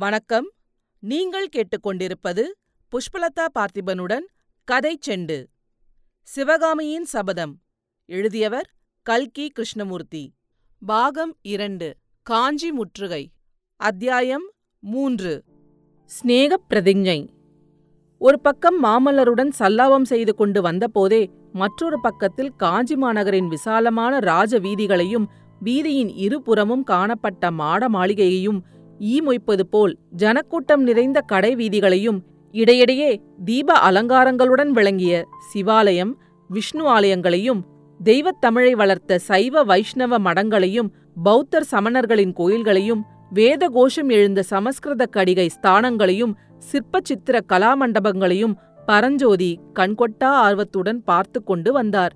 வணக்கம். நீங்கள் கேட்டுக்கொண்டிருப்பது புஷ்பலதா பார்த்திபனுடன் கதை செண்டு. சிவகாமியின் சபதம். எழுதியவர் கல்கி கிருஷ்ணமூர்த்தி. பாகம் இரண்டு காஞ்சி முற்றுகை. அத்தியாயம் மூன்று. சிநேகப் பிரதிஞ்ஞை ஒரு பக்கம் மாமல்லருடன் சல்லாபம் செய்து கொண்டு வந்தபோதே மற்றொரு பக்கத்தில் காஞ்சி மாநகரின் விசாலமான ராஜ வீதிகளையும் வீதியின் இருபுறமும் காணப்பட்ட மாட மாளிகையையும் ஈ மொய்ப்பது போல் ஜனக்கூட்டம் நிறைந்த கடை வீதிகளையும் இடையிடையே தீப அலங்காரங்களுடன் விளங்கிய சிவாலயம் விஷ்ணு ஆலயங்களையும் தெய்வத் தமிழை வளர்த்த சைவ வைஷ்ணவ மடங்களையும் பௌத்தர் சமணர்களின் கோயில்களையும் வேத கோஷம் எழுந்த சமஸ்கிருத கடிகை ஸ்தானங்களையும் சிற்ப சித்திர கலாமண்டபங்களையும் பரஞ்சோதி கண்கொட்டா ஆர்வத்துடன் பார்த்து கொண்டு வந்தார்.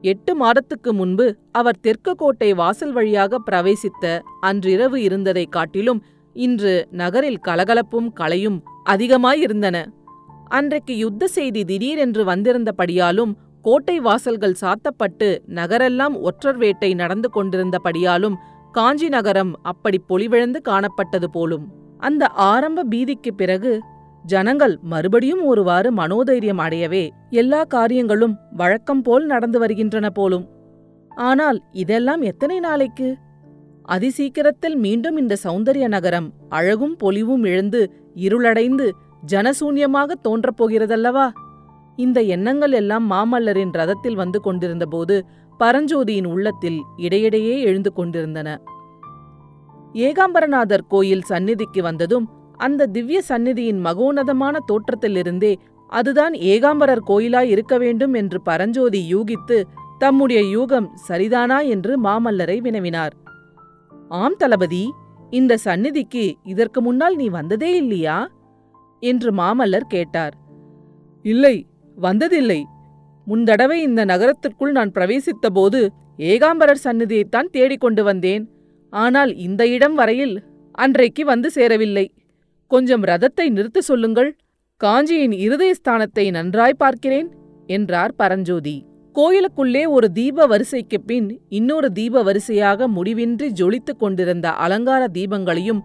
எட்டு மாதத்துக்கு முன்பு அவர் தெற்கு கோட்டை வாசல் வழியாக பிரவேசித்த அன்றிரவு இருந்ததைக் காட்டிலும் இன்று நகரில் கலகலப்பும் களையும் அதிகமாயிருந்தன. அன்றைக்கு யுத்த செய்தி திடீரென்று வந்திருந்தபடியாலும் கோட்டை வாசல்கள் சாத்தப்பட்டு நகரெல்லாம் ஒற்றர் வேட்டை நடந்து கொண்டிருந்தபடியாலும் காஞ்சி நகரம் அப்படி பொலிவிழந்து காணப்பட்டது போலும். அந்த ஆரம்ப பீதிக்குப் பிறகு ஜனங்கள் மறுபடியும் ஒருவாறு மனோதைரியம் அடையவே எல்லா காரியங்களும் வழக்கம் போல் நடந்து வருகின்றன போலும். ஆனால் இதெல்லாம் எத்தனை நாளைக்கு? அதிசீக்கிரத்தில் மீண்டும் இந்த சௌந்தரிய நகரம் அழகும் பொலிவும் இழந்து இருளடைந்து ஜனசூன்யமாக தோன்றப் போகிறதல்லவா? இந்த எண்ணங்கள் எல்லாம் மாமல்லரின் ரதத்தில் வந்து கொண்டிருந்தபோது பரஞ்சோதியின் உள்ளத்தில் இடையிடையே எழுந்து கொண்டிருந்தன. ஏகாம்பரநாதர் கோயில் சந்நிதிக்கு வந்ததும் அந்த திவ்ய சந்நிதியின் மகோனதமான தோற்றத்திலிருந்தே அதுதான் ஏகாம்பரர் கோயிலாய் இருக்க வேண்டும் என்று பரஞ்சோதி யூகித்து தம்முடைய யூகம் சரிதானா? என்று மாமல்லரை வினவினார். ஆம் தளபதி இந்த சந்நிதிக்கு இதற்கு முன்னால் நீ வந்ததே இல்லையா? என்று மாமல்லர் கேட்டார். இல்லை வந்ததில்லை. முந்தடவை இந்த நகரத்திற்குள் நான் பிரவேசித்தபோது ஏகாம்பரர் சந்நிதியைத்தான் தேடிக்கொண்டு வந்தேன். ஆனால் இந்த இடம் வரையில் அன்றைக்கு வந்து சேரவில்லை. கொஞ்சம் ரதத்தை நிறுத்த சொல்லுங்கள். காஞ்சியின் இருதய ஸ்தானத்தை நன்றாய் பார்க்கிறேன் என்றார் பரஞ்சோதி. கோயிலுக்குள்ளே ஒரு தீப வரிசைக்குப் பின் இன்னொரு தீப வரிசையாக முடிவின்றி ஜொலித்துக் கொண்டிருந்த அலங்கார தீபங்களையும்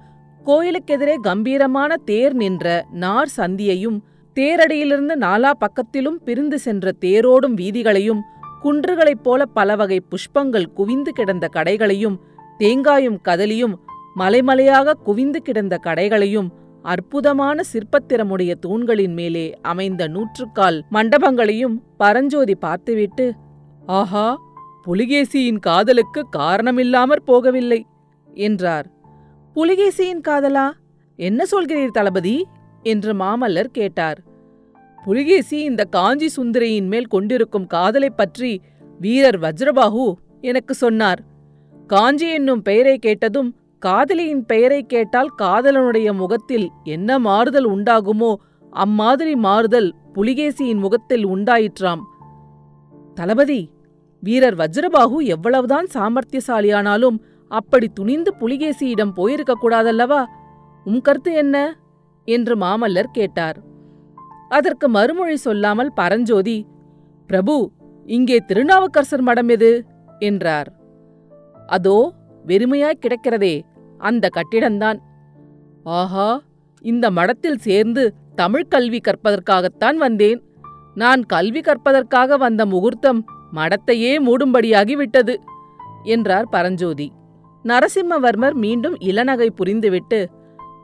கோயிலுக்கெதிரே கம்பீரமான தேர் நின்ற நார் சந்தியையும் தேரடியிலிருந்து நாலா பக்கத்திலும் பிரிந்து சென்ற தேரோடும் வீதிகளையும் குன்றுகளைப் போல பலவகை புஷ்பங்கள் குவிந்து கிடந்த கடைகளையும் தேங்காயும் கதலியும் மலைமலையாக குவிந்து கிடந்த கடைகளையும் அற்புதமான சிற்பத்திறமுடைய தூண்களின் மேலே அமைந்த நூற்றுக்கால் மண்டபங்களையும் பரஞ்சோதி பார்த்துவிட்டு ஆஹா புலிகேசியின் காதலுக்கு காரணமில்லாமற் போகவில்லை என்றார். புலிகேசியின் காதலா? என்ன சொல்கிறீர் தளபதி? என்று மாமல்லர் கேட்டார். புலிகேசி இந்த காஞ்சி சுந்தரியின் மேல் கொண்டிருக்கும் காதலைப் பற்றி வீரர் வஜ்ரபாஹு எனக்கு சொன்னார். காஞ்சி என்னும் பெயரை கேட்டதும் காதலியின் பெயரை கேட்டால் காதலனுடைய முகத்தில் என்ன மாறுதல் உண்டாகுமோ அம்மாதிரி மாறுதல் புலிகேசியின் முகத்தில் உண்டாயிற்றாம். தளபதி வீரர் வஜ்ரபாஹு எவ்வளவுதான் சாமர்த்தியசாலியானாலும் அப்படி துணிந்து புலிகேசியிடம் போயிருக்க கூடாதல்லவா உம் கருத்து என்ன? என்று மாமல்லர் கேட்டார். அதற்கு மறுமொழி சொல்லாமல் பரஞ்சோதி பிரபு இங்கே திருநாவுக்கரசர் மடம் எது? என்றார். அதோ வெறுமையாய் கிடக்கிறதே அந்த கட்டிடம்தான். ஆஹா இந்த மடத்தில் சேர்ந்து தமிழ் கல்வி கற்பதற்காகத்தான் வந்தேன். நான் கல்வி கற்பதற்காக வந்த முகூர்த்தம் மடத்தையே மூடும்படியாகி விட்டது என்றார் பரஞ்சோதி. நரசிம்மவர்மர் மீண்டும் இளநகை புரிந்துவிட்டு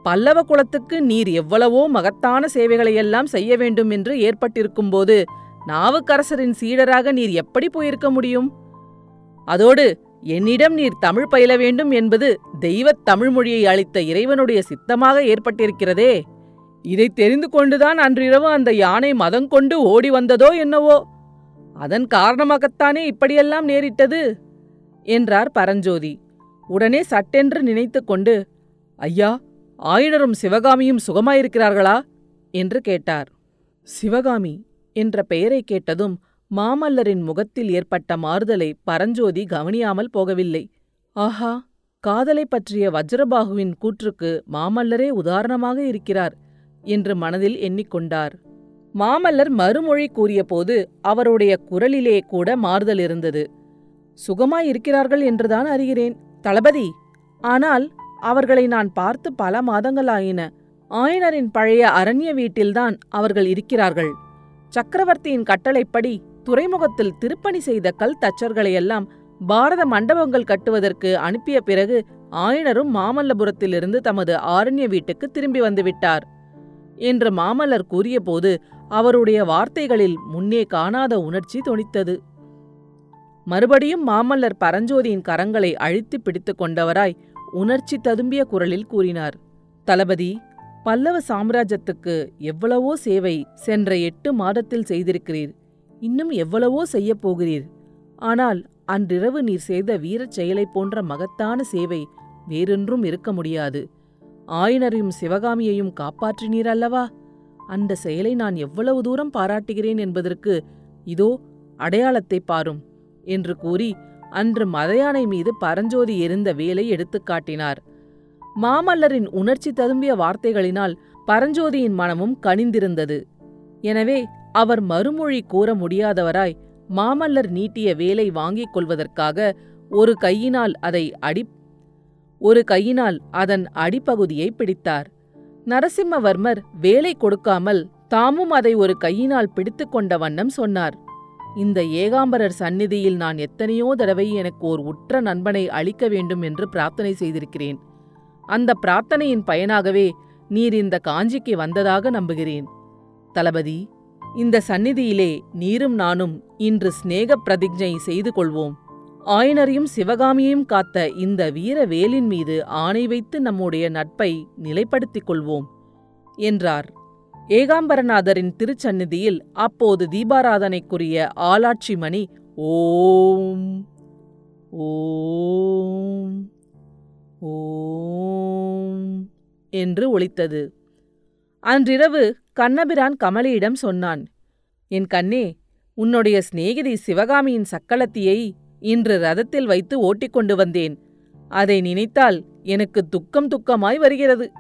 பல்லவ குலத்துக்கு நீர் எவ்வளவோ மகத்தான சேவைகளையெல்லாம் செய்ய வேண்டும் என்று ஏற்பட்டிருக்கும்போது நாவுக்கரசரின் சீடராக நீர் எப்படி போயிருக்க முடியும்? அதோடு என்னிடம் நீர் தமிழ் பயில வேண்டும் என்பது தெய்வத் தமிழ் மொழியை அளித்த இறைவனுடைய சித்தமாக ஏற்பட்டிருக்கிறதே. இதை தெரிந்து கொண்டுதான் அன்றிரவு அந்த யானை மதங்கொண்டு ஓடி வந்ததோ என்னவோ? அதன் காரணமாகத்தானே இப்படியெல்லாம் நேரிட்டது? என்றார் பரஞ்சோதி. உடனே சட்டென்று நினைத்து கொண்டு ஐயா ஆயினரும் சிவகாமியும் சுகமாயிருக்கிறார்களா? என்று கேட்டார். சிவகாமி என்ற பெயரை கேட்டதும் மாமல்லரின் முகத்தில் ஏற்பட்ட மாறுதலை பரஞ்சோதி கவனியாமல் போகவில்லை. ஆஹா காதலை பற்றிய வஜ்ரபாகுவின் கூற்றுக்கு மாமல்லரே உதாரணமாக இருக்கிறார் என்று மனதில் எண்ணிக்கொண்டார் மாமல்லர் மறுமொழி கூறியபோது அவருடைய குரலிலே கூட மாறுதல் இருந்தது. சுகமாயிருக்கிறார்கள் என்றுதான் அறிகிறேன் தளபதி. ஆனால் அவர்களை நான் பார்த்து பல மாதங்களாயின. ஆயனரின் பழைய அரண்ய வீட்டில்தான் அவர்கள் இருக்கிறார்கள். சக்கரவர்த்தியின் கட்டளைப்படி துறைமுகத்தில் திருப்பணி செய்த கல் தச்சர்களையெல்லாம் பாரத மண்டபங்கள் கட்டுவதற்கு அனுப்பிய பிறகு ஆயனரும் மாமல்லபுரத்திலிருந்து தமது ஆரண்ய வீட்டுக்கு திரும்பி வந்துவிட்டார். என்று மாமல்லர் கூறியபோது அவருடைய வார்த்தைகளில் முன்னே காணாத உணர்ச்சி தொனித்தது. மறுபடியும் மாமல்லர் பரஞ்சோதியின் கரங்களை அழித்து பிடித்துக் கொண்டவராய் உணர்ச்சி ததும்பிய குரலில் கூறினார். தளபதி பல்லவ சாம்ராஜ்யத்துக்கு எவ்வளவோ சேவை சென்ற எட்டு மாதத்தில் செய்திருக்கிறீர். இன்னும் எவ்வளவோ செய்யப் போகிறீர். ஆனால் அன்றிரவு நீர் செய்த வீரச் செயலைப் போன்ற மகத்தான சேவை வேறொன்றும் இருக்க முடியாது. ஆயனரையும் சிவகாமியையும் காப்பாற்றினீர் அல்லவா? அந்த செயலை நான் எவ்வளவு தூரம் பாராட்டுகிறேன் என்பதற்கு இதோ அடையாளத்தை பாரும் என்று கூறி அன்று மதையானை மீது பரஞ்சோதி எரிந்த வேலை எடுத்துக் காட்டினார். மாமல்லரின் உணர்ச்சி ததும்பிய வார்த்தைகளினால் பரஞ்சோதியின் மனமும் கனிந்திருந்தது. எனவே அவர் மறுமொழி கூற முடியாதவராய் மாமல்லர் நீட்டிய வேலை வாங்கிக் கொள்வதற்காக ஒரு கையினால் அதை அடி ஒரு கையினால் அதன் அடிப்பகுதியை பிடித்தார். நரசிம்மவர்மர் வேலை கொடுக்காமல் தாமும் அதை ஒரு கையினால் பிடித்துக் கொண்ட வண்ணம் சொன்னார். இந்த ஏகாம்பரர் சந்நிதியில் நான் எத்தனையோ தடவை எனக்கு ஓர் உற்ற நண்பனை அளிக்க வேண்டும் என்று பிரார்த்தனை செய்திருக்கிறேன். அந்த பிரார்த்தனையின் பயனாகவே நீர் இந்த காஞ்சிக்கு வந்ததாக நம்புகிறேன். தளபதி இந்த சந்நிதியிலே நீரும் நானும் இன்று சிநேக பிரதிஜை செய்து கொள்வோம் ஆயனரையும் சிவகாமியையும் காத்த இந்த வீர வேலின் மீது ஆணை வைத்து நம்முடைய நட்பை நிலைப்படுத்திக் கொள்வோம் என்றார். ஏகாம்பரநாதரின் திருச்சந்நிதியில் அப்போது தீபாராதனைக்குரிய ஆளாட்சி மணி ஓம் ஓம் ஓம் என்று ஒழித்தது அன்றிரவு கண்ணபிரான் கமலியிடம் சொன்னான் என் கண்ணே உன்னுடைய சிநேகிதி சிவகாமியின் சக்களத்தியை இன்று ரதத்தில் வைத்து ஓட்டிக்கொண்டு வந்தேன். அதை நினைத்தால் எனக்கு துக்கம் துக்கமாய் வருகிறது.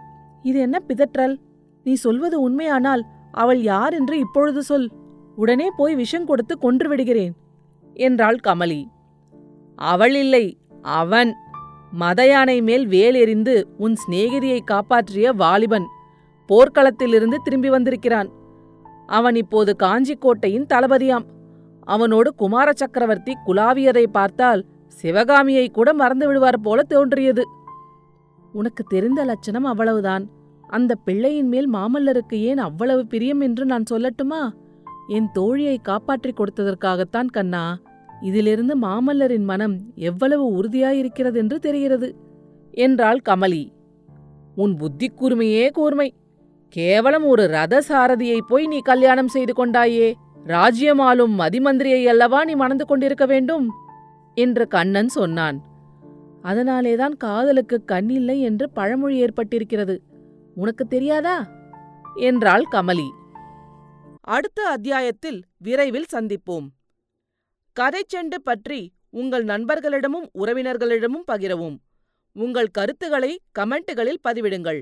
இது என்ன பிதற்றல்? நீ சொல்வது உண்மையானால் அவள் யார் என்று இப்பொழுது சொல். உடனே போய் விஷம் கொடுத்து கொன்று விடுகிறேன் என்றாள் கமலி. அவள் இல்லை அவன். மதயானை மேல் வேலெறிந்து உன் சிநேகிதியை காப்பாற்றிய வாலிபன். போர்க்களத்திலிருந்து திரும்பி வந்திருக்கிறான். அவன் இப்போது காஞ்சிக்கோட்டையின் தளபதியாம். அவனோடு குமார சக்கரவர்த்தி குலாவியதை பார்த்தால் சிவகாமியை கூட மறந்து விடுவார் போல தோன்றியது. உனக்கு தெரிந்த லட்சணம் அவ்வளவுதான். அந்த பிள்ளையின் மேல் மாமல்லருக்கு ஏன் அவ்வளவு பிரியம் என்று நான் சொல்லட்டுமா? என் தோழியை காப்பாற்றிக் கொடுத்ததற்காகத்தான் கண்ணா. இதிலிருந்து மாமல்லரின் மனம் எவ்வளவு உறுதியாயிருக்கிறது என்று தெரிகிறது. என்றாள் கமலி. உன் புத்தி கூர்மையே கூர்மை. கேவலம் ஒரு ரத சாரதியை போய் நீ கல்யாணம் செய்து கொண்டாயே. ராஜ்யமாலும் மதிமந்திரியை அல்லவா நீ மணந்து கொண்டிருக்க வேண்டும்? என்று கண்ணன் சொன்னான். அதனாலேதான் காதலுக்கு கண்ணில்லை என்று பழமொழி ஏற்பட்டிருக்கிறது. உனக்கு தெரியாதா? என்றாள் கமலி. அடுத்த அத்தியாயத்தில் விரைவில் சந்திப்போம். கதைச்செண்டு பற்றி உங்கள் நண்பர்களிடமும் உறவினர்களிடமும் பகிரவும். உங்கள் கருத்துக்களை கமெண்ட்டுகளில் பதிவிடுங்கள்.